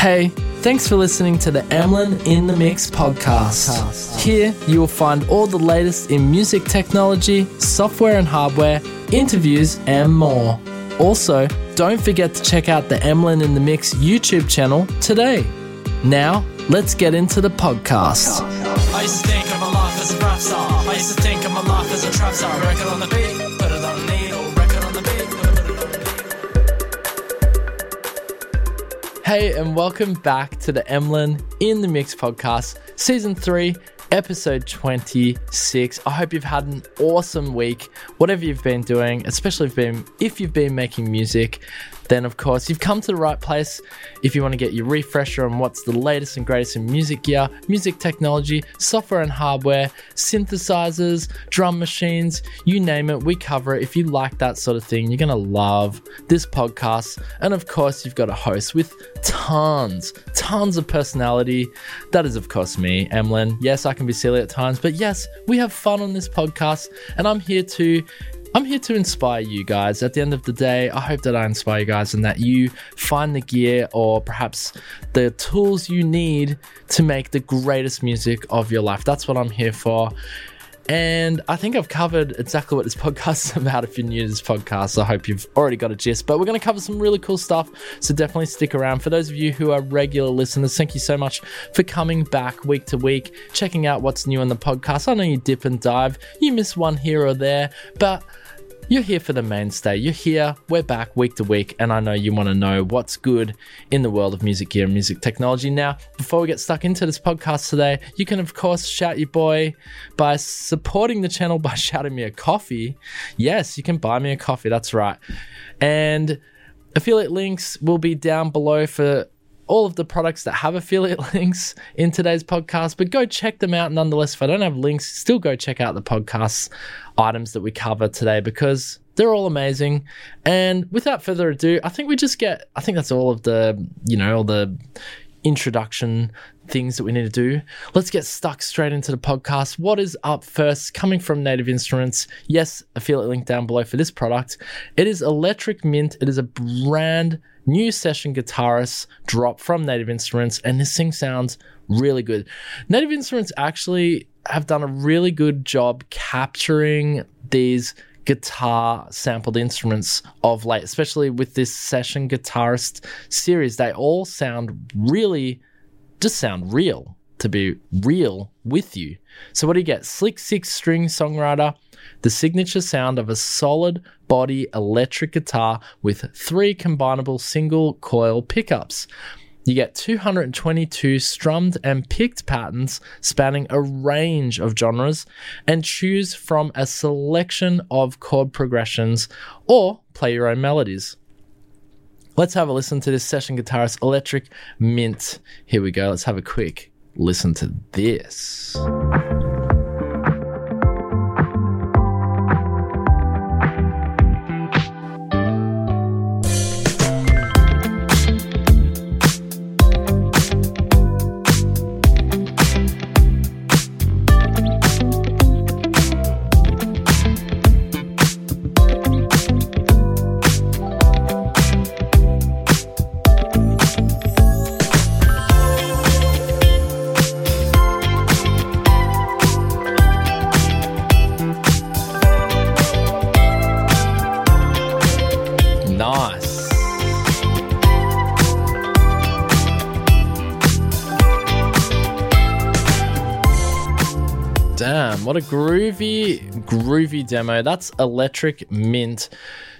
Hey, thanks for listening to the Emlyn in the Mix podcast. Here you will find all the latest in music technology, software and hardware, interviews, and more. Also, don't forget to check out the Emlyn in the Mix YouTube channel today. Now, let's get into the podcast. I used to think of my life as a rap star. I used to think of my life as a trap star. Record on the beat, put it on Hey, and welcome back to the Emlyn in the Mix podcast, season three, episode 26. I hope you've had an awesome week, whatever you've been doing, especially if, been, if you've been making music. Then, of course, you've come to the right place if you want to get your refresher on what's the latest and greatest in music gear, music technology, software and hardware, synthesizers, drum machines, you name it, we cover it. If you like that sort of thing, you're going to love this podcast. And of course, you've got a host with tons, tons of personality. That is, of course, me, Emlyn. Yes, I can be silly at times, but yes, we have fun on this podcast, and I'm here to I'm here to inspire you guys. At the end of the day, I hope that I inspire you guys and that you find the gear or perhaps the tools you need to make the greatest music of your life. That's what I'm here for. And I think I've covered exactly what this podcast is about if you're new to this podcast. I hope you've already got a gist, but we're going to cover some really cool stuff. So definitely stick around. For those of you who are regular listeners, thank you so much for coming back week to week, checking out what's new on the podcast. I know you dip and dive, you miss one here or there, but you're here for the mainstay. You're here. We're back week to week, and I know you want to know what's good in the world of music gear and music technology. Now, before we get stuck into this podcast today, you can, of course, shout your boy by supporting the channel by shouting me a coffee. Yes, you can buy me a coffee. That's right. And affiliate links will be down below for all of the products that have affiliate links in today's podcast, but go check them out nonetheless. If I don't have links, still go check out the podcast items that we cover today because they're all amazing. And without further ado, I think we just get, I think that's all of the, you know, all the introduction things that we need to do. Let's get stuck straight into the podcast. What is up first? Coming from Native Instruments. Yes, affiliate link down below for this product. It is Electric Mint. It is a brand new session guitarists drop from Native Instruments, and this thing sounds really good. Native Instruments actually have done a really good job capturing these guitar sampled instruments of late, especially with this session guitarist series. They all sound really, just sound real to be real with you. So, what do you get? Slick six string songwriter, the signature sound of a solid body electric guitar with three combinable single coil pickups. You get 222 strummed and picked patterns spanning a range of genres and choose from a selection of chord progressions or play your own melodies. Let's have a listen to this session guitarist Electric Mint. Here we go. Let's have a quick listen to this. What a groovy, groovy demo. That's Electric Mint.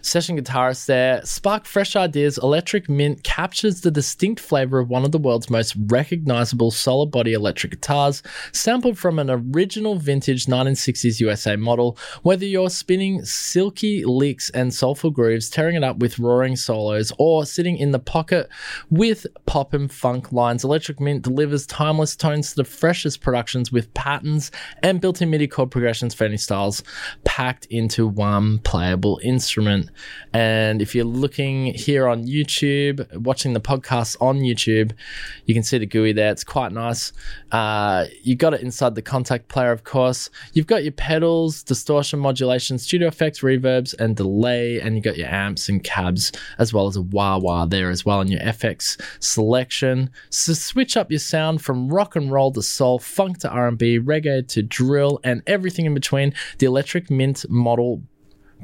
Session guitarist there. Spark fresh ideas. Electric Mint captures the distinct flavor of one of the world's most recognizable solid body electric guitars, sampled from an original vintage 1960s USA model. Whether you're spinning silky licks and soulful grooves, tearing it up with roaring solos, or sitting in the pocket with pop and funk lines, Electric Mint delivers timeless tones to the freshest productions with patterns and built in MIDI chord progressions for any styles packed into one playable instrument. And if you're looking here on YouTube, watching the podcast on YouTube, you can see the GUI there. It's quite nice. Uh, you got it inside the Kontakt Player, of course. You've got your pedals, distortion, modulation, studio effects, reverbs, and delay. And you've got your amps and cabs, as well as a wah wah there as well in your FX selection. So switch up your sound from rock and roll to soul, funk to R&B, reggae to drill, and everything in between. The Electric Mint model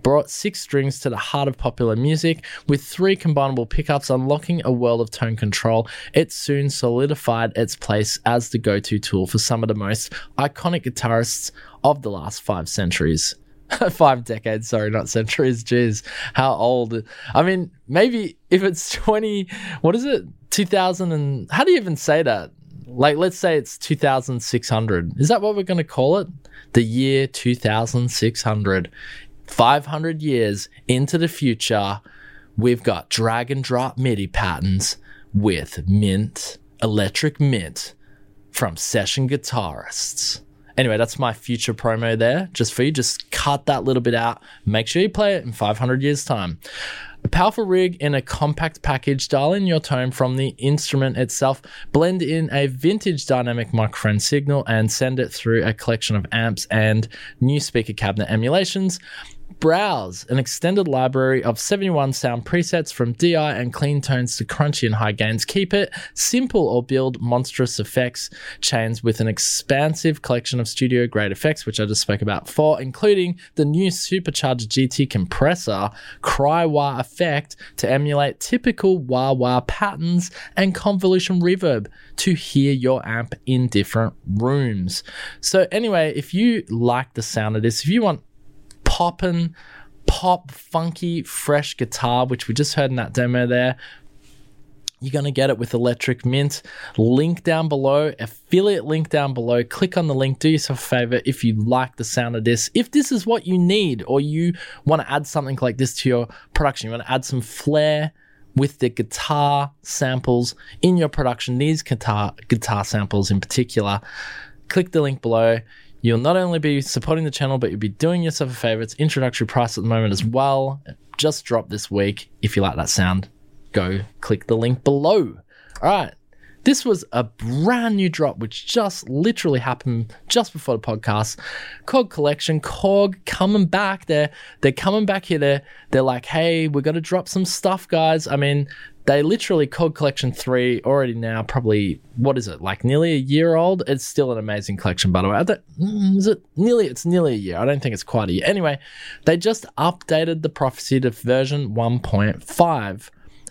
brought six strings to the heart of popular music with three combinable pickups unlocking a world of tone control. It soon solidified its place as the go-to tool for some of the most iconic guitarists of the last five centuries. Five decades sorry not centuries jeez how old? I mean maybe if it's 20 what is it? 2000 and how do you even say that? Like let's say it's 2600 is that what we're going to call it? The year 2600 500 years into the future, we've got drag and drop MIDI patterns with Mint, Electric Mint from session guitarists. Anyway, that's my future promo there, just for you. Just cut that little bit out. Make sure you play it in 500 years' time. A powerful rig in a compact package, dial in your tone from the instrument itself, blend in a vintage dynamic microphone signal, and send it through a collection of amps and new speaker cabinet emulations. Browse an extended library of 71 sound presets from DI and clean tones to crunchy and high gains. Keep it simple or build monstrous effects chains with an expansive collection of studio grade effects, which I just spoke about before, including the new supercharged GT compressor, Cry Wah effect to emulate typical wah wah patterns, and convolution reverb to hear your amp in different rooms. So, anyway, if you like the sound of this, if you want poppin', pop, funky, fresh guitar, which we just heard in that demo there. You're going to get it with Electric Mint. Link down below, affiliate link down below. Click on the link. Do yourself a favor if you like the sound of this. If this is what you need, or you want to add something like this to your production, you want to add some flair with the guitar samples in your production, these guitar guitar samples in particular, click the link below. You'll not only be supporting the channel, but you'll be doing yourself a favor. It's introductory price at the moment as well. Just dropped this week. If you like that sound, go click the link below. All right. This was a brand new drop, which just literally happened just before the podcast. Korg Collection, Korg coming back. They're they're coming back here. They're they're like, hey, we're gonna drop some stuff, guys. I mean, they literally Korg Collection 3 already now probably what is it like nearly a year old? It's still an amazing collection by the way. Mm, is it nearly it's nearly a year. I don't think it's quite a year. Anyway they just updated the prophecy to version 1.5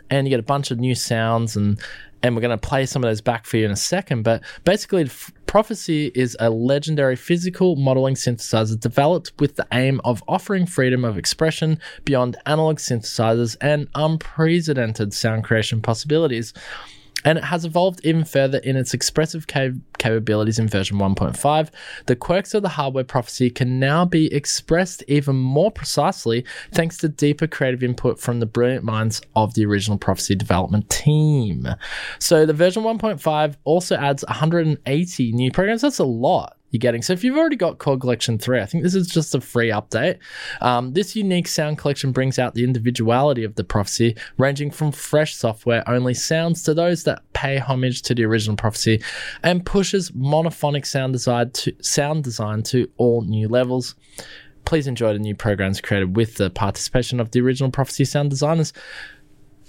and you get a bunch of new sounds and and we're going to play some of those back for you in a second. But basically, Prophecy is a legendary physical modeling synthesizer developed with the aim of offering freedom of expression beyond analog synthesizers and unprecedented sound creation possibilities and it has evolved even further in its expressive cap- capabilities in version 1.5. The quirks of the hardware prophecy can now be expressed even more precisely thanks to deeper creative input from the brilliant minds of the original prophecy development team. So the version 1.5 also adds 180 new programs. That's a lot you're getting. So if you've already got Korg Collection 3, I think this is just a free update. Um, this unique sound collection brings out the individuality of the prophecy, ranging from fresh software only sounds to those that pay homage to the original prophecy and pushes monophonic sound design to sound design to all new levels. Please enjoy the new programs created with the participation of the original prophecy sound designers.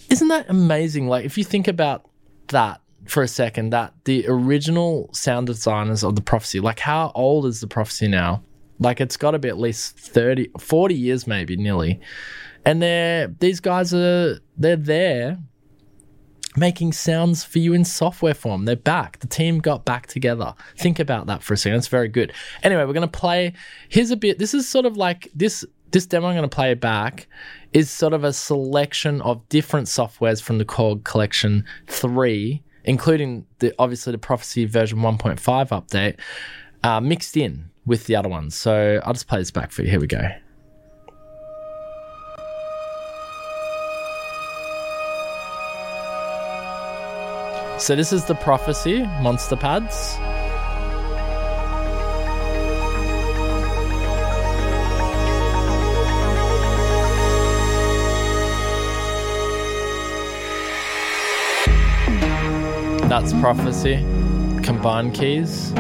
Isn't that amazing? Like if you think about that for a second that the original sound designers of the prophecy, like how old is the prophecy now? Like it's got to be at least 30, 40 years maybe nearly. And they're, these guys are, they're there making sounds for you in software form. They're back. The team got back together. Think about that for a second. It's very good. Anyway, we're going to play. Here's a bit. This is sort of like this. This demo I'm going to play back is sort of a selection of different softwares from the Korg Collection 3 including the obviously the Prophecy version 1.5 update, uh, mixed in with the other ones. So I'll just play this back for you. Here we go. So this is the Prophecy Monster Pads. That's Prophecy. Combined keys.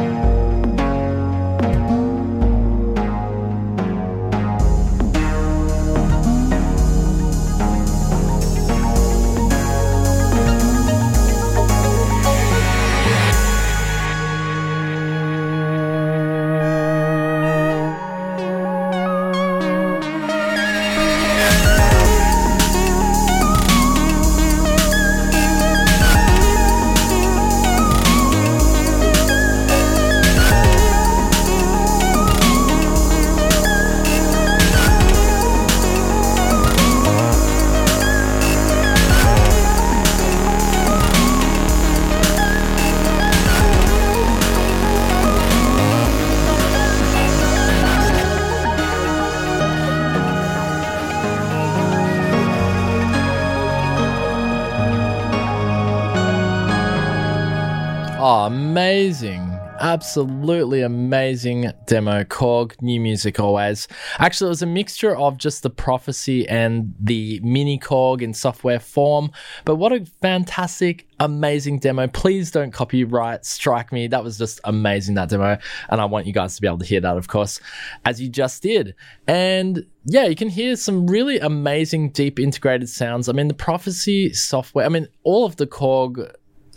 Absolutely amazing demo. Korg, new music always. Actually, it was a mixture of just the prophecy and the mini Korg in software form. But what a fantastic, amazing demo. Please don't copyright strike me. That was just amazing, that demo. And I want you guys to be able to hear that, of course, as you just did. And yeah, you can hear some really amazing, deep integrated sounds. I mean, the prophecy software, I mean, all of the Korg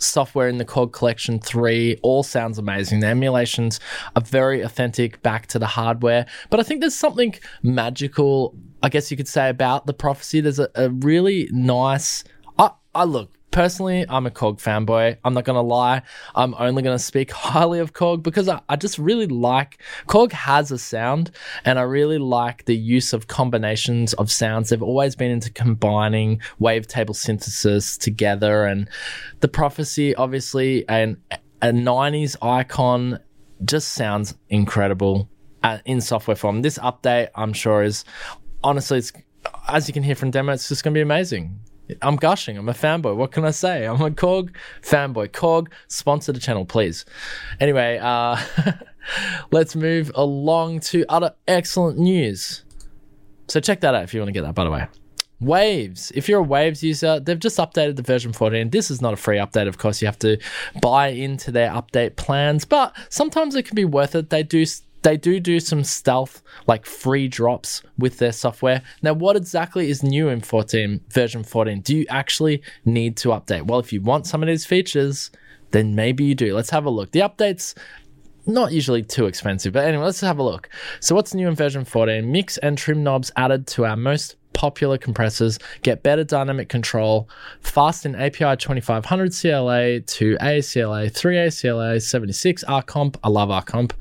software in the Korg Collection 3 all sounds amazing. The emulations are very authentic back to the hardware, but I think there's something magical, I guess you could say, about the prophecy. There's a, a really nice. I, I look. Personally, I'm a Korg fanboy. I'm not gonna lie. I'm only gonna speak highly of Korg because I, I just really like Korg has a sound, and I really like the use of combinations of sounds. They've always been into combining wavetable synthesis together, and the prophecy, obviously, and a 90s icon just sounds incredible uh, in software form. This update, I'm sure, is honestly, it's, as you can hear from demo, it's just going to be amazing. I'm gushing. I'm a fanboy. What can I say? I'm a Korg fanboy. Korg, sponsor the channel, please. Anyway, uh, let's move along to other excellent news. So check that out if you want to get that, by the way. Waves. If you're a Waves user, they've just updated the version 14. This is not a free update, of course. You have to buy into their update plans, but sometimes it can be worth it. They do they do do some stealth like free drops with their software. Now, what exactly is new in 14 version 14? Do you actually need to update? Well, if you want some of these features, then maybe you do. Let's have a look. The updates not usually too expensive, but anyway, let's have a look. So, what's new in version 14? Mix and trim knobs added to our most popular compressors, get better dynamic control, fast in API 2500 CLA to ACLA, 3 ACLA, 76 RComp. I love RComp.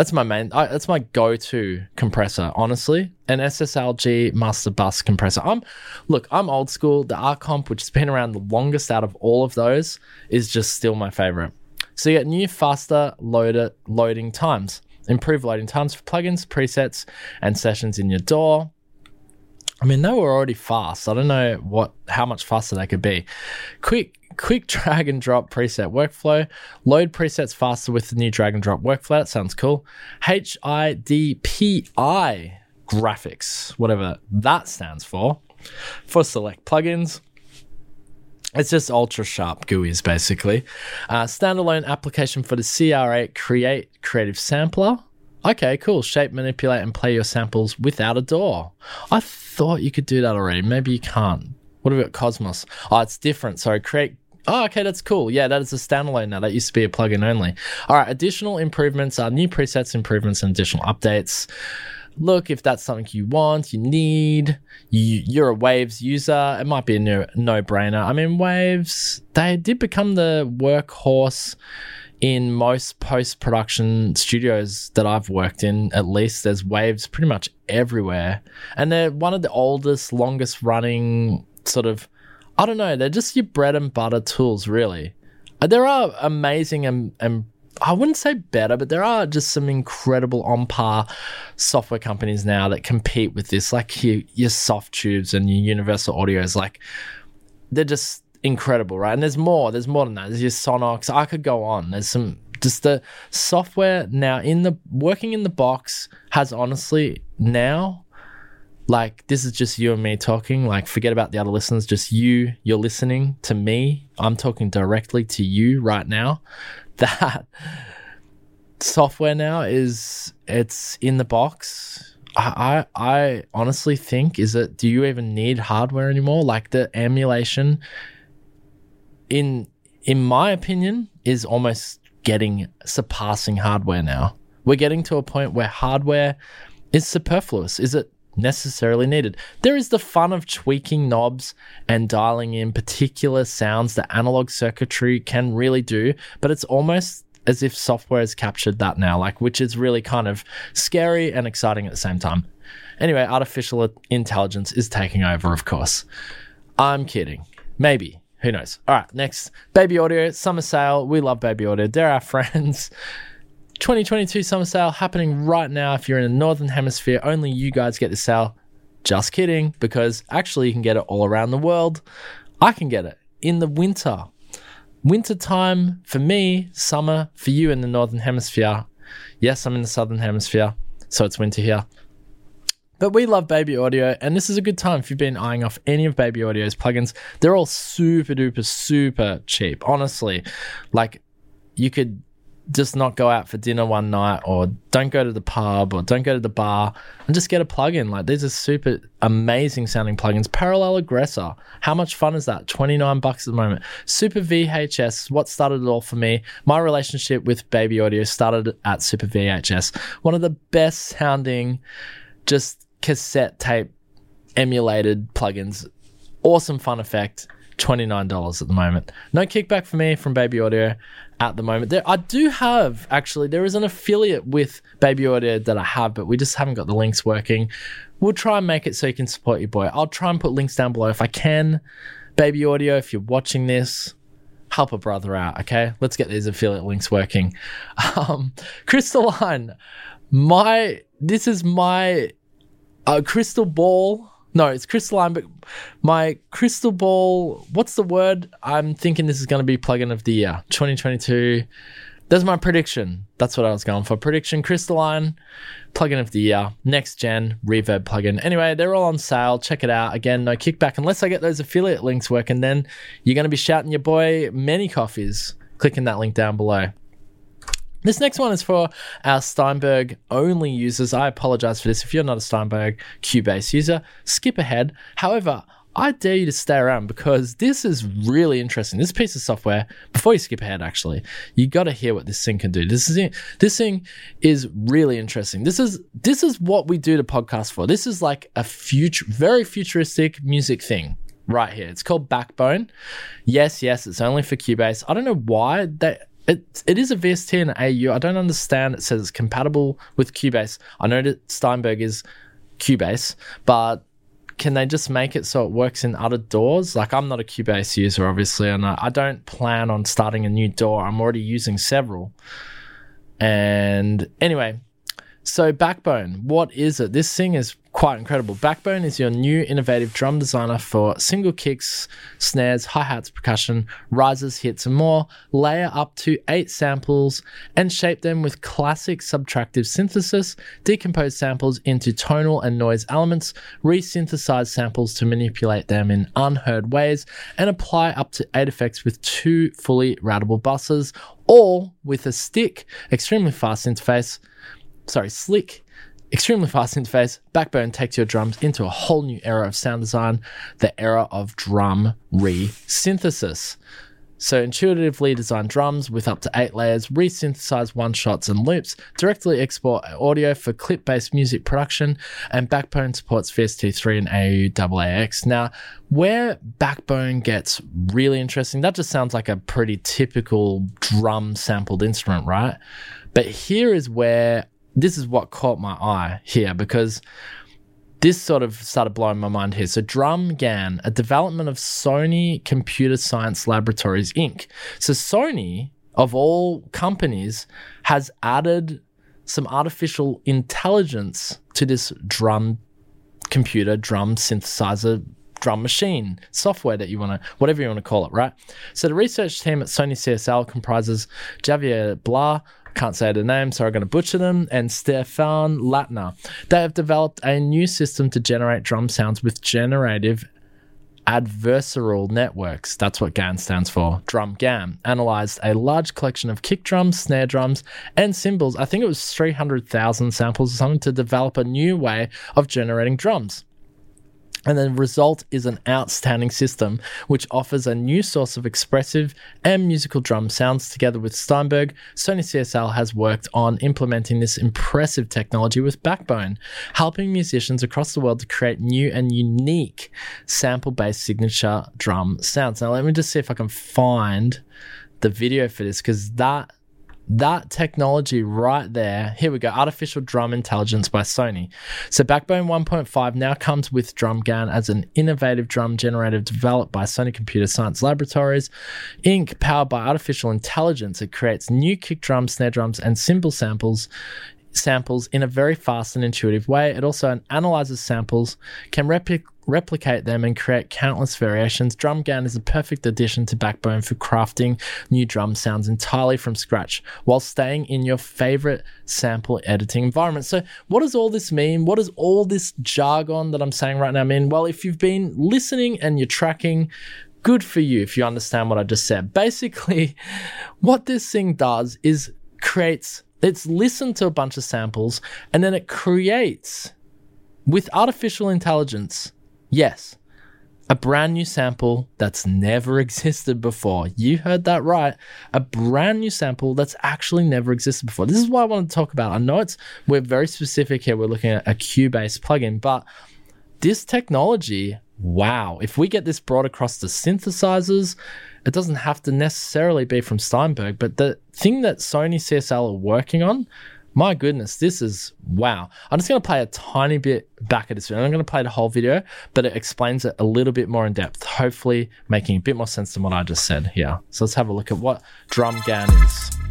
That's my main. I, that's my go-to compressor, honestly. An SSLG master bus compressor. I'm look. I'm old school. The RComp, which has been around the longest out of all of those, is just still my favorite. So you get new, faster loader loading times, improved loading times for plugins, presets, and sessions in your DAW. I mean, they were already fast. I don't know what how much faster they could be. Quick quick drag and drop preset workflow. Load presets faster with the new drag and drop workflow. That sounds cool. HIDPI graphics, whatever that stands for, for select plugins. It's just ultra sharp GUIs basically. Uh, standalone application for the CR8 Create Creative Sampler. Okay, cool. Shape, manipulate, and play your samples without a DAW. I thought you could do that already. Maybe you can't. What about Cosmos? Oh, it's different. Sorry, create. Oh, okay, that's cool. Yeah, that is a standalone now. That used to be a plugin only. All right, additional improvements are new presets, improvements, and additional updates. Look, if that's something you want, you need, you, you're a Waves user, it might be a no, no-brainer. I mean, Waves, they did become the workhorse in most post production studios that I've worked in, at least, there's waves pretty much everywhere. And they're one of the oldest, longest running sort of, I don't know, they're just your bread and butter tools, really. Uh, There are amazing and, and I wouldn't say better, but there are just some incredible on par software companies now that compete with this, like your, your Softubes and your universal audios. Like, they're just incredible, right? And there's more. There's more than that. There's your Sonnox. I could go on. There's some just the software now in the working in the box has honestly now like this is just you and me talking. Like forget about the other listeners, just you. You're listening to me. I'm talking directly to you right now. That software now is it's in the box. I, I I honestly think is it do you even need hardware anymore? Like the emulation in in my opinion is almost getting surpassing hardware now. We're getting to a point where hardware is superfluous. Is it necessarily needed? There is the fun of tweaking knobs and dialing in particular sounds that analog circuitry can really do, but it's almost as if software has captured that now, like which is really kind of scary and exciting at the same time. Anyway, artificial intelligence is taking over, of course. I'm kidding. Maybe. Who knows? All right, next. Baby Audio, summer sale. We love Baby Audio. They're our friends. 2022 summer sale happening right now. If you're in the Northern Hemisphere, only you guys get the sale. Just kidding, because actually you can get it all around the world. I can get it in the winter. Winter time for me, summer for you in the Northern Hemisphere. Yes, I'm in the Southern Hemisphere, so it's winter here. But we love Baby Audio, and this is a good time if you've been eyeing off any of Baby Audio's plugins. They're all super duper, super cheap. Honestly, like you could just not go out for dinner one night or don't go to the pub or don't go to the bar and just get a plugin. Like these are super amazing sounding plugins. Parallel Aggressor. How much fun is that? 29 bucks at the moment. Super VHS. What started it all for me? My relationship with Baby Audio started at Super VHS. One of the best sounding just cassette tape emulated plugins. Awesome fun effect. $29 at the moment. No kickback for me from Baby Audio at the moment. There, I do have actually. There is an affiliate with Baby Audio that I have, but we just haven't got the links working. We'll try and make it so you can support your boy. I'll try and put links down below if I can. Baby Audio, if you're watching this, help a brother out. Okay, let's get these affiliate links working. Um, Crystalline, my this is my uh, crystal ball no, it's crystalline, but my crystal ball, what's the word? I'm thinking this is going to be plugin of the year 2022. That's my prediction. That's what I was going for. Prediction crystalline, plugin of the year, next gen reverb plugin. Anyway, they're all on sale. Check it out. Again, no kickback unless I get those affiliate links working. Then you're going to be shouting your boy many coffees. Clicking that link down below. This next one is for our Steinberg only users. I apologize for this. If you're not a Steinberg Cubase user, skip ahead. However, I dare you to stay around because this is really interesting. This piece of software, before you skip ahead, actually, you got to hear what this thing can do. This is this thing is really interesting. This is this is what we do the podcast for. This is like a future, very futuristic music thing right here. It's called Backbone. Yes, yes, it's only for Cubase. I don't know why they it, it is a VST and AU. I don't understand. It says it's compatible with Cubase. I know that Steinberg is Cubase, but can they just make it so it works in other DAWs? Like I'm not a Cubase user, obviously, and I don't plan on starting a new DAW. I'm already using several. And anyway, so Backbone, what is it? This thing is quite incredible. Backbone is your new innovative drum designer for single kicks, snares, hi hats, percussion, rises, hits, and more. Layer up to eight samples and shape them with classic subtractive synthesis, decompose samples into tonal and noise elements, resynthesize samples to manipulate them in unheard ways, and apply up to eight effects with two fully routable buses, all with a stick, extremely fast interface sorry, slick, extremely fast interface. Backbone takes your drums into a whole new era of sound design, the era of drum resynthesis. So, intuitively design drums with up to eight layers, resynthesize one shots and loops, directly export audio for clip based music production, and Backbone supports VST3 and AU-AAX. Now, where Backbone gets really interesting, that just sounds like a pretty typical drum sampled instrument, right? But here is where this is what caught my eye here because this sort of started blowing my mind here. So, DrumGAN, a development of Sony Computer Science Laboratories Inc. So, Sony, of all companies, has added some artificial intelligence to this drum computer, drum synthesizer drum machine software that you want to, whatever you want to call it, right? So the research team at Sony CSL comprises Javier Bla, can't say the name, so I'm going to butcher them, and Stefan Lattner. They have developed a new system to generate drum sounds with generative adversarial networks. That's what GAN stands for. Drum GAN analyzed a large collection of kick drums, snare drums, and cymbals. I think it was 300,000 samples or something to develop a new way of generating drums. And the result is an outstanding system which offers a new source of expressive and musical drum sounds. Together with Steinberg, Sony CSL has worked on implementing this impressive technology with Backbone, helping musicians across the world to create new and unique sample based signature drum sounds. Now, let me just see if I can find the video for this because that that technology right there. Here we go. Artificial Drum Intelligence by Sony. So Backbone 1.5 now comes with DrumGAN as an innovative drum generator developed by Sony Computer Science Laboratories Inc. Powered by artificial intelligence, it creates new kick drums, snare drums, and cymbal samples samples in a very fast and intuitive way. It also analyzes samples, can replicate them and create countless variations. DrumGAN is a perfect addition to Backbone for crafting new drum sounds entirely from scratch while staying in your favorite sample editing environment. So, what does all this mean? What does all this jargon that I'm saying right now mean? Well, if you've been listening and you're tracking, good for you if you understand what I just said. Basically, what this thing does is creates it's listened to a bunch of samples and then it creates with artificial intelligence Yes, a brand new sample that's never existed before. You heard that right. A brand new sample that's actually never existed before. This is what I want to talk about. I know it's we're very specific here. We're looking at a Cubase plugin, but this technology, wow. If we get this brought across to synthesizers, it doesn't have to necessarily be from Steinberg, but the thing that Sony CSL are working on my goodness, this is wow. I'm just going to play a tiny bit back at this video. I'm going to play the whole video, but it explains it a little bit more in depth, hopefully making a bit more sense than what I just said here. So let's have a look at what DrumGAN is.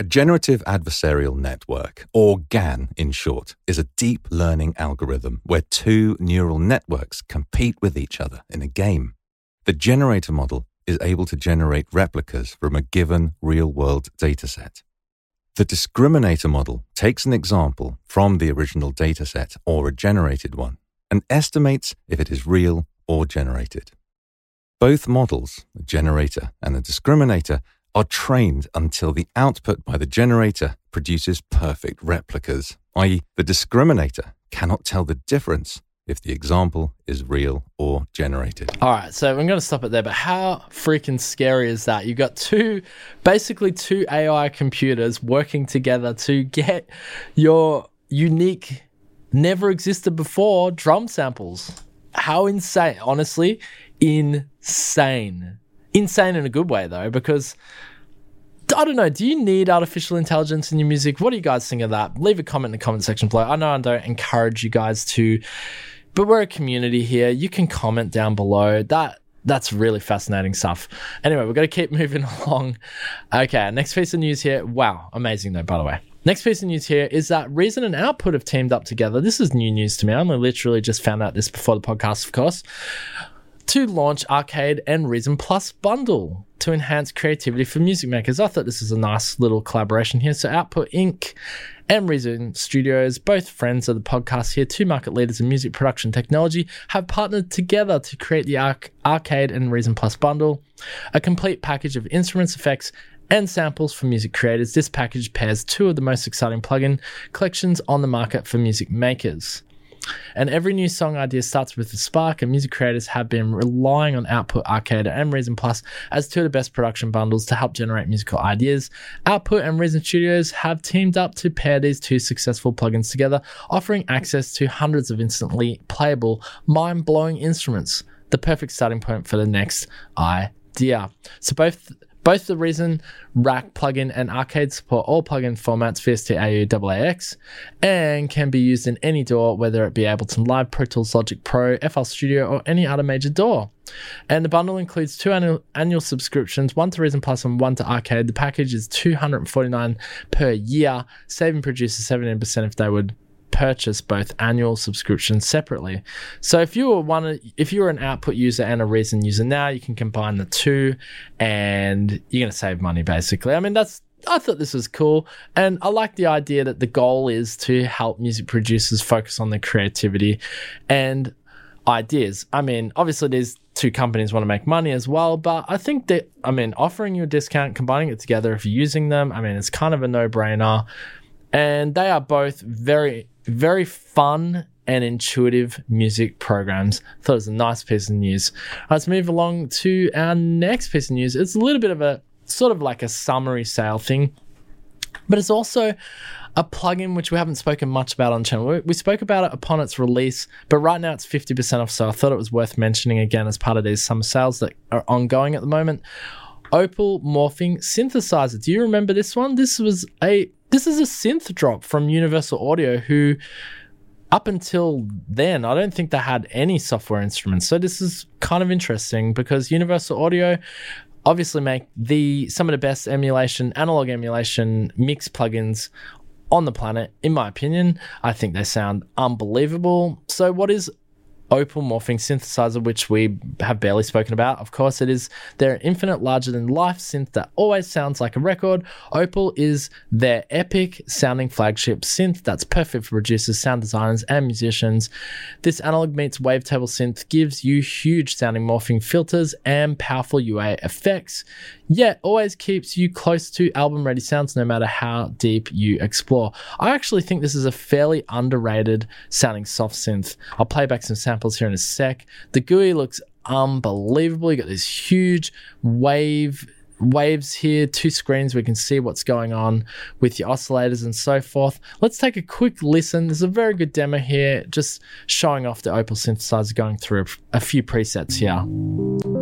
A generative adversarial network, or GAN in short, is a deep learning algorithm where two neural networks compete with each other in a game. The generator model is able to generate replicas from a given real world dataset. The discriminator model takes an example from the original dataset or a generated one and estimates if it is real or generated. Both models, the generator and the discriminator, are trained until the output by the generator produces perfect replicas, i.e., the discriminator cannot tell the difference if the example is real or generated. All right, so I'm going to stop it there. But how freaking scary is that? You've got two, basically two AI computers working together to get your unique, never existed before drum samples. How insane! Honestly, insane. Insane in a good way though, because. I don't know. Do you need artificial intelligence in your music? What do you guys think of that? Leave a comment in the comment section below. I know I don't encourage you guys to but we're a community here. You can comment down below. That that's really fascinating stuff. Anyway, we've got to keep moving along. Okay, next piece of news here. Wow, amazing though, by the way. Next piece of news here is that Reason and Output have teamed up together. This is new news to me. I only literally just found out this before the podcast, of course, to launch Arcade and Reason Plus bundle to enhance creativity for music makers. I thought this was a nice little collaboration here. So Output Inc and Reason Studios, both friends of the podcast here, two market leaders in music production technology, have partnered together to create the Arc- Arcade and Reason Plus bundle, a complete package of instruments, effects, and samples for music creators. This package pairs two of the most exciting plugin collections on the market for music makers. And every new song idea starts with a spark, and music creators have been relying on Output Arcade and Reason Plus as two of the best production bundles to help generate musical ideas. Output and Reason Studios have teamed up to pair these two successful plugins together, offering access to hundreds of instantly playable, mind blowing instruments. The perfect starting point for the next idea. So both both the Reason Rack plugin and Arcade support all plugin formats VST AU AAX and can be used in any DAW, whether it be Ableton Live, Pro Tools, Logic Pro, FL Studio, or any other major DAW. And the bundle includes two annual, annual subscriptions, one to Reason Plus and one to Arcade. The package is 249 per year, saving producers 17% if they would purchase both annual subscriptions separately. So if you are one, if you were an output user and a Reason user now, you can combine the two, and you're going to save money basically. I mean, that's I thought this was cool. And I like the idea that the goal is to help music producers focus on their creativity and ideas. I mean, obviously, these two companies want to make money as well, but I think that, I mean, offering you a discount, combining it together, if you're using them, I mean, it's kind of a no brainer. And they are both very, very fun and intuitive music programs. Thought it was a nice piece of news. let's move along to our next piece of news. It's a little bit of a sort of like a summary sale thing, but it's also a plugin which we haven't spoken much about on the channel. We, we, spoke about it upon its release, but right now it's 50% off, so I thought it was worth mentioning again as part of these summer sales that are ongoing at the moment. Opal Morphing Synthesizer. Do you remember this one? This was a this is a synth drop from Universal Audio who up until then, I don't think they had any software instruments. So this is kind of interesting because Universal Audio obviously make the some of the best emulation, analog emulation mix plugins on the planet, in my opinion. I think they sound unbelievable. So, what is Opal Morphing synthesizer, which we have barely spoken about. Of course, it is their infinite larger than life synth that always sounds like a record. Opal is their epic sounding flagship synth that's perfect for producers, sound designers, and musicians. This analog meets wavetable synth gives you huge sounding morphing filters and powerful UA effects yet always keeps you close to album ready sounds no matter how deep you explore. I actually think this is a fairly underrated sounding soft synth. I'll play back some samples here in a sec. The GUI looks unbelievable. You got this huge wave waves here, two screens, we can see what's going on with your oscillators and so forth. Let's take a quick listen. There's a very good demo here, just showing off the Opal synthesizer, going through a few presets here.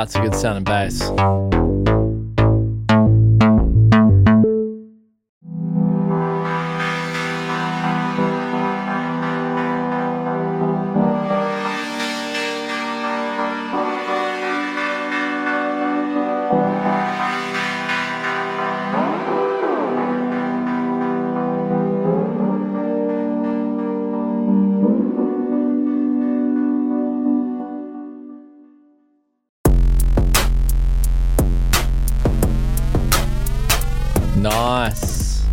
That's a good sound sounding bass. Nice.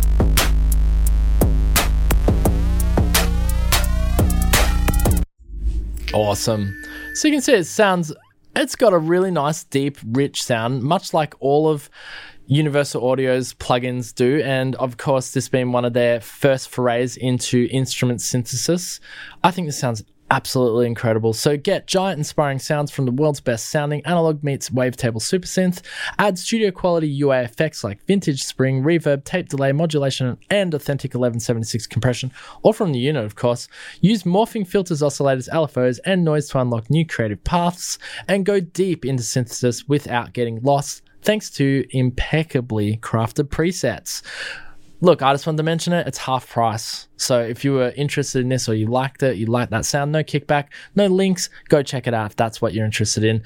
Awesome. So you can see it sounds, it's got a really nice, deep, rich sound, much like all of Universal Audio's plugins do. And of course, this being one of their first forays into instrument synthesis, I think this sounds absolutely incredible. So get giant inspiring sounds from the world's best sounding analog meets wavetable super synth. Add studio quality UA effects like vintage spring, reverb, tape delay, modulation, and authentic 1176 compression, all from the unit, of course. Use morphing filters, oscillators, LFOs, and noise to unlock new creative paths and go deep into synthesis without getting lost. Thanks to impeccably crafted presets look, I just wanted to mention it. It's half price. So if you were interested in this or you liked it, you like that sound, no kickback, no links, go check it out if that's what you're interested in.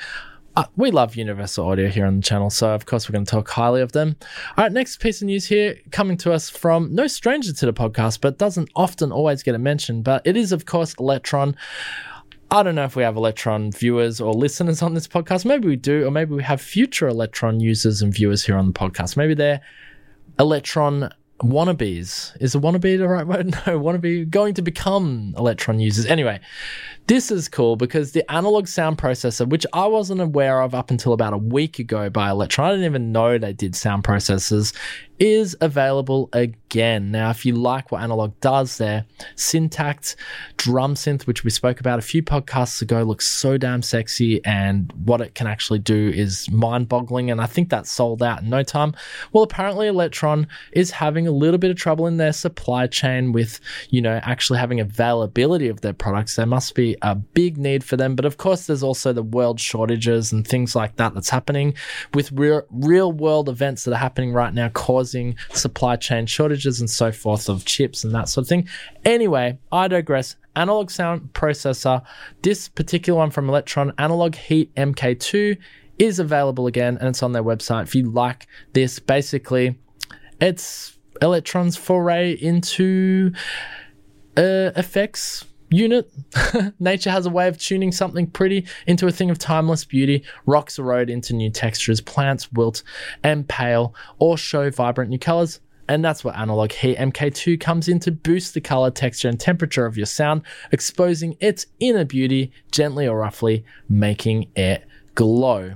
Uh, we love Universal Audio here on the channel, so of course we're going to talk highly of them. All right, next piece of news here coming to us from no stranger to the podcast, but doesn't often always get a mention, but it is, of course, Elektron. I don't know if we have Elektron viewers or listeners on this podcast. Maybe we do, or maybe we have future Elektron users and viewers here on the podcast. Maybe they're Elektron wannabes. Is a wannabe the right word? No, wannabe going to become Elektron users. Anyway, this is cool because the analog sound processor, which I wasn't aware of up until about a week ago by Elektron, I didn't even know they did sound processors, is available again. Now, if you like what Analog does there, Syntakt drum synth, which we spoke about a few podcasts ago, looks so damn sexy, and what it can actually do is mind boggling. And I think that's sold out in no time. Well, apparently, Elektron is having a little bit of trouble in their supply chain with, you know, actually having availability of their products. There must be a big need for them. But of course, there's also the world shortages and things like that that's happening with real, real world events that are happening right now, causing supply chain shortages and so forth of chips and that sort of thing. Anyway, I digress. Analog sound processor. This particular one from Elektron, Analog Heat MK2, is available again and it's on their website. If you like this, basically, it's Elektron's foray into uh, effects unit. Nature has a way of tuning something pretty into a thing of timeless beauty. Rocks erode into new textures, plants wilt and pale, or show vibrant new colors. And that's where Analog Heat MK2 comes in to boost the color, texture, and temperature of your sound, exposing its inner beauty gently or roughly, making it glow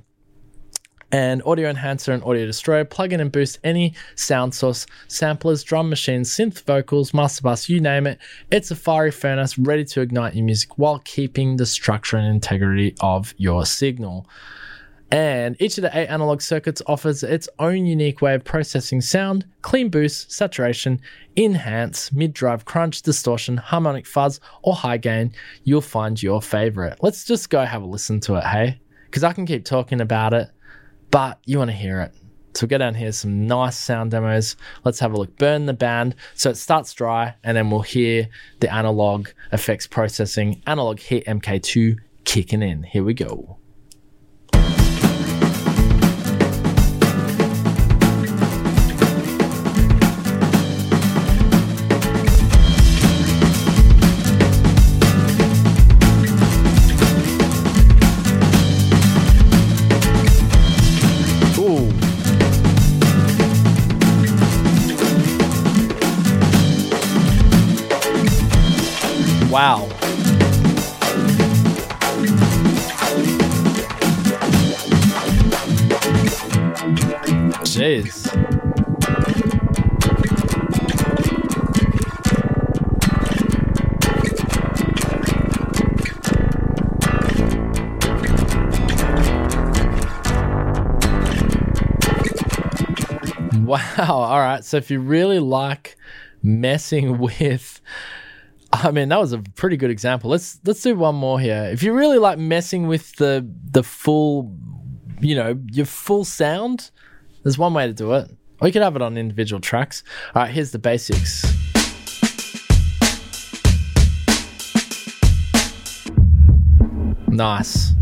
and Audio Enhancer and Audio Destroyer plug in and boost any sound source, samplers, drum machines, synth vocals, master bus, you name it. It's a fiery furnace ready to ignite your music while keeping the structure and integrity of your signal. And each of the eight analog circuits offers its own unique way of processing sound, clean boost, saturation, enhance, mid drive crunch, distortion, harmonic fuzz, or high gain. You'll find your favorite. Let's just go have a listen to it, hey? Because I can keep talking about it but you want to hear it. So we'll go down here, some nice sound demos. Let's have a look. Burn the band. So it starts dry, and then we'll hear the analog effects processing, analog Heat MK2 kicking in. Here we go. Wow. All right. So if you really like messing with I mean, that was a pretty good example. Let's let's do one more here. If you really like messing with the the full, you know, your full sound, there's one way to do it. Or you could have it on individual tracks. All right, here's the basics. Nice.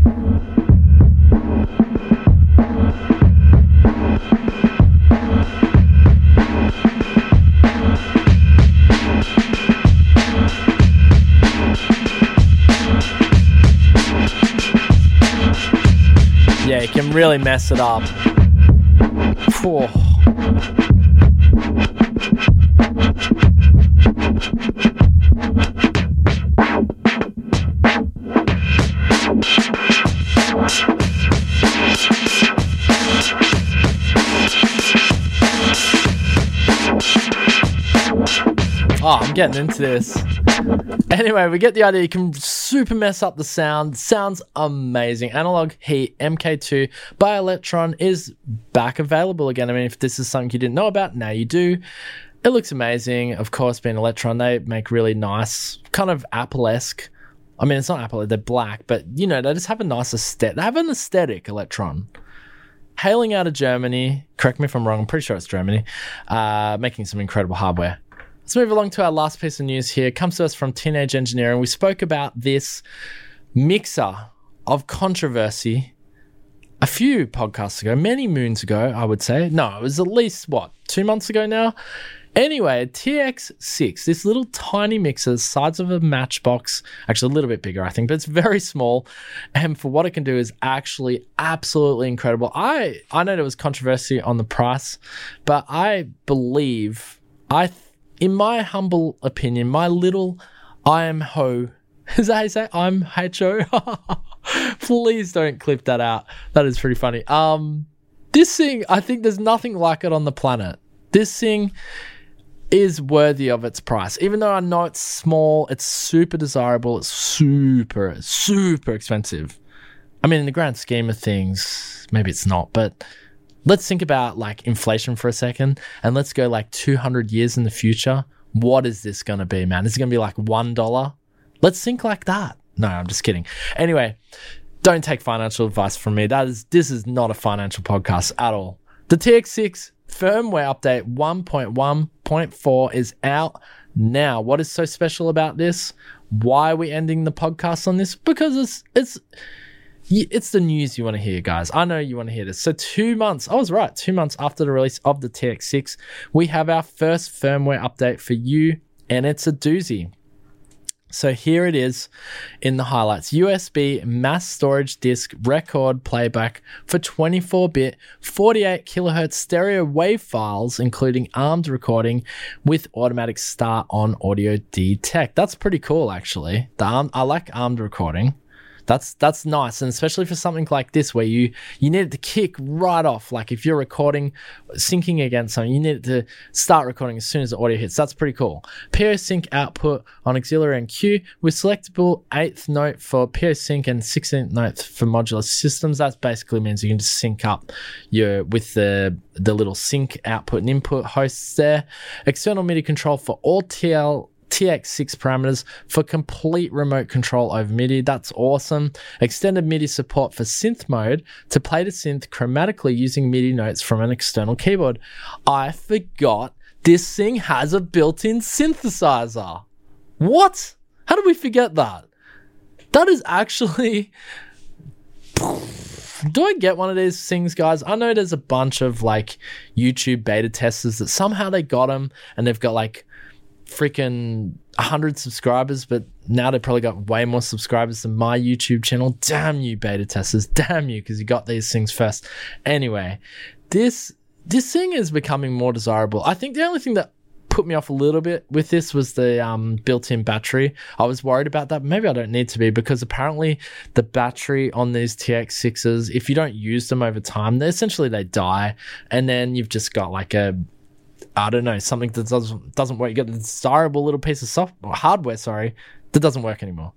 Really mess it up. Oh, I'm getting into this. Anyway, we get the idea. You can super mess up the sound. Sounds amazing. Analog Heat MK2 by Elektron is back available again. I mean, if this is something you didn't know about, now you do. It looks amazing. Of course, being Elektron, they make really nice, kind of Apple esque. I mean, it's not Apple, they're black, but you know, they just have a nice aesthetic. They have an aesthetic, Elektron. Hailing out of Germany, correct me if I'm wrong, I'm pretty sure it's Germany, uh, making some incredible hardware. Let's move along to our last piece of news here. It comes to us from Teenage Engineering. We spoke about this mixer of controversy a few podcasts ago, many moons ago, I would say. No, it was at least, what, two months ago now? Anyway, TX6, this little tiny mixer, size of a matchbox, actually a little bit bigger, I think, but it's very small. And for what it can do is actually absolutely incredible. I I know there was controversy on the price, but I believe I in my humble opinion, my little I am ho. Is that how you say? I'm ho. Please don't clip that out. That is pretty funny. Um, this thing, I think there's nothing like it on the planet. This thing is worthy of its price. Even though I know it's small, it's super desirable, it's super, super expensive. I mean, in the grand scheme of things, maybe it's not, but let's think about like inflation for a second and let's go like 200 years in the future. What is this going to be, man? Is it going to be like $1? Let's think like that. No, I'm just kidding. Anyway, don't take financial advice from me. That is this is not a financial podcast at all. The TX6 firmware update 1.1.4 is out now. What is so special about this? Why are we ending the podcast on this? Because it's it's it's the news you want to hear, guys. I know you want to hear this. So, two months, I was right, two months after the release of the TX6, we have our first firmware update for you, and it's a doozy. So here it is in the highlights USB mass storage disk record playback for 24 bit, 48 kilohertz stereo wave files, including armed recording with automatic start on audio detect. That's pretty cool, actually. The arm, I like armed recording. That's that's nice, and especially for something like this where you you need it to kick right off. Like if you're recording, syncing against something, you need it to start recording as soon as the audio hits. That's pretty cool. PO sync output on auxiliary and cue with selectable eighth note for PO sync and sixteenth note for modular systems. That basically means you can just sync up your with the the little sync output and input hosts there. External MIDI control for all TL TX6 parameters for complete remote control over MIDI. That's awesome. Extended MIDI support for synth mode to play the synth chromatically using MIDI notes from an external keyboard. I forgot this thing has a built in synthesizer. What? How did we forget that? That is actually. Do I get one of these things, guys? I know there's a bunch of like YouTube beta testers that somehow they got them and they've got like freaking 100 subscribers, but now they've probably got way more subscribers than my YouTube channel. Damn you, beta testers. Damn you, because you got these things first. Anyway, this this thing is becoming more desirable. I think the only thing that put me off a little bit with this was the um, built-in battery. I was worried about that. Maybe I don't need to be because apparently the battery on these TX6s, if you don't use them over time, they essentially they die, and then you've just got like a I don't know, something that doesn't doesn't work. You get a desirable little piece of software hardware, sorry, that doesn't work anymore.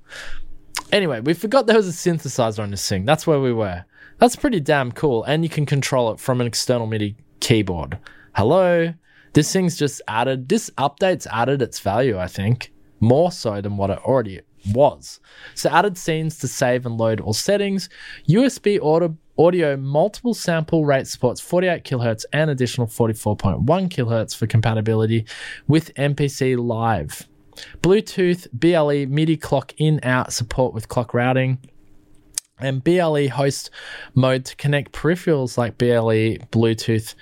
Anyway, we forgot there was a synthesizer on this thing. That's where we were. That's pretty damn cool, and you can control it from an external MIDI keyboard. Hello, this thing's just added. This update's added its value, I think, more so than what it already was. So added scenes to save and load all settings, USB auto Audio multiple sample rate supports 48 kHz and additional 44.1 kHz for compatibility with MPC Live. Bluetooth, BLE, MIDI clock in out support with clock routing and BLE host mode to connect peripherals like BLE, Bluetooth,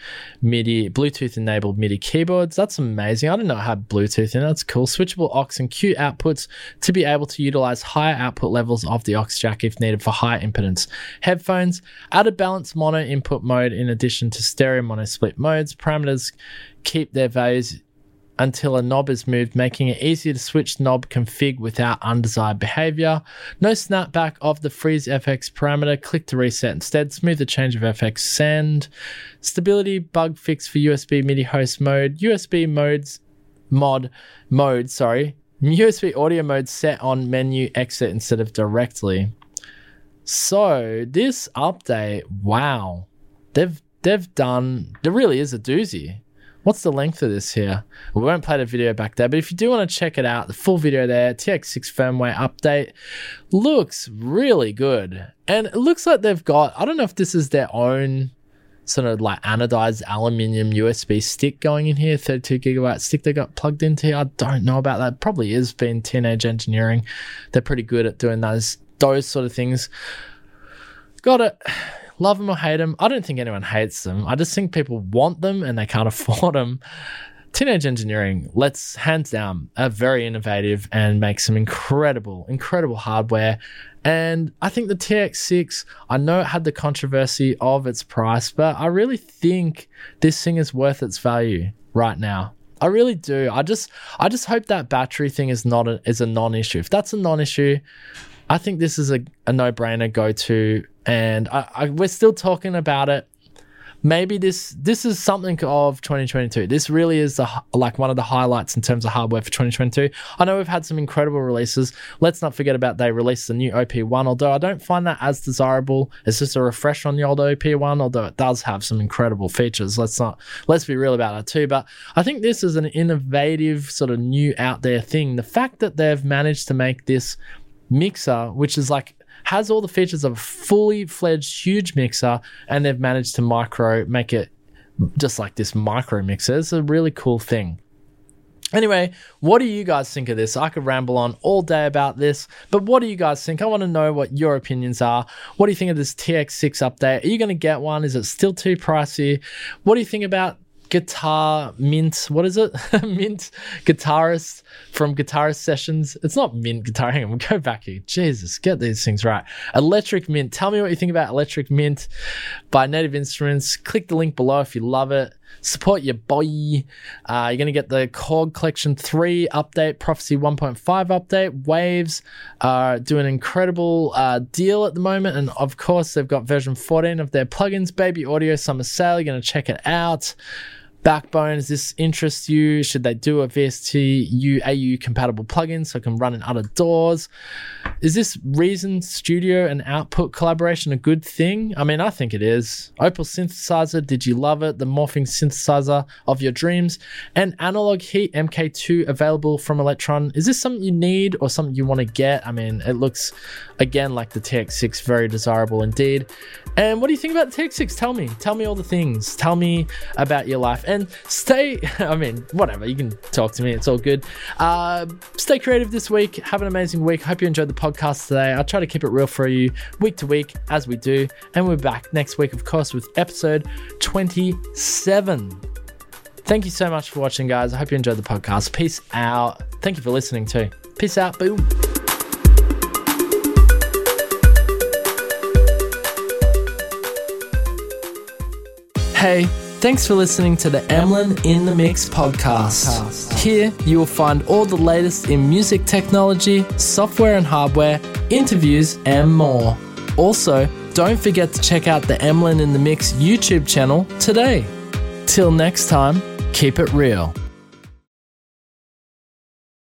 MIDI, Bluetooth enabled MIDI keyboards. That's amazing. I didn't know I had Bluetooth in it. That's cool. Switchable aux and cue outputs to be able to utilize higher output levels of the aux jack if needed for higher impedance. Headphones, added balance mono input mode in addition to stereo mono split modes. Parameters keep their values until a knob is moved, making it easier to switch knob config without undesired behavior. No snapback of the freeze FX parameter. Click to reset instead. Smooth the change of FX send. Stability bug fix for USB MIDI host mode. USB modes mod mode, sorry. USB audio mode set on menu exit instead of directly. So this update, wow. They've they've done there really is a doozy. What's the length of this here? We won't play the video back there, but if you do want to check it out, the full video there, TX6 firmware update, looks really good. And it looks like they've got, I don't know if this is their own sort of like anodized aluminium USB stick going in here, 32 gigabyte stick they got plugged into. I don't know about that. Probably is been teenage engineering. They're pretty good at doing those those sort of things. Got it love them or hate them. I don't think anyone hates them. I just think people want them and they can't afford them. Teenage Engineering, let's hands down, are very innovative and make some incredible, incredible hardware. And I think the TX6, I know it had the controversy of its price, but I really think this thing is worth its value right now. I really do. I just I just hope that battery thing is not a, is a non-issue. If that's a non-issue, I think this is a, a no-brainer go-to and I, I, we're still talking about it maybe this this is something of 2022. This really is the like one of the highlights in terms of hardware for 2022. I know we've had some incredible releases. Let's not forget about they released the new OP1, although I don't find that as desirable. It's just a refresh on the old OP1, although it does have some incredible features. Let's not let's be real about that too. But I think this is an innovative sort of new out there thing. The fact that they've managed to make this mixer, which is like has all the features of a fully fledged huge mixer, and they've managed to micro make it just like this micro mixer. It's a really cool thing. Anyway, what do you guys think of this? I could ramble on all day about this, but what do you guys think? I want to know what your opinions are. What do you think of this TX6 update? Are you going to get one? Is it still too pricey? What do you think about guitar mint what is it? Mint guitarist from guitarist sessions. It's not mint guitar. Hang on we'll go back here. Jesus get these things right. Electric mint. Tell me what you think about electric mint by native instruments. Click the link below if you love it support your boy. Uh, you're going to get the Korg collection 3 update prophecy 1.5 update waves are doing an incredible uh, deal at the moment. And of course they've got version 14 of their plugins baby audio summer sale. You're going to check it out Backbone, does this interest you? Should they do a VST UAU compatible plugin so it can run in other DAWs? Is this Reason Studio and Output collaboration a good thing? I mean, I think it is. Opal synthesizer, did you love it? The morphing synthesizer of your dreams. And Analog Heat MK2 available from Elektron. Is this something you need or something you want to get? I mean, it looks again like the TX6, very desirable indeed. And what do you think about the TX6? Tell me. Tell me all the things. Tell me about your life. And stay, I mean, whatever. You can talk to me. It's all good. Uh, stay creative this week. Have an amazing week. Hope you enjoyed the podcast today. I'll try to keep it real for you week to week as we do. And we're back next week, of course, with episode 27. Thank you so much for watching, guys. I hope you enjoyed the podcast. Peace out. Thank you for listening too. Peace out. Boom. Hey, thanks for listening to the Emlyn in the Mix podcast. Here you will find all the latest in music technology, software and hardware, interviews, and more. Also, don't forget to check out the Emlyn in the Mix YouTube channel today. Till next time, keep it real.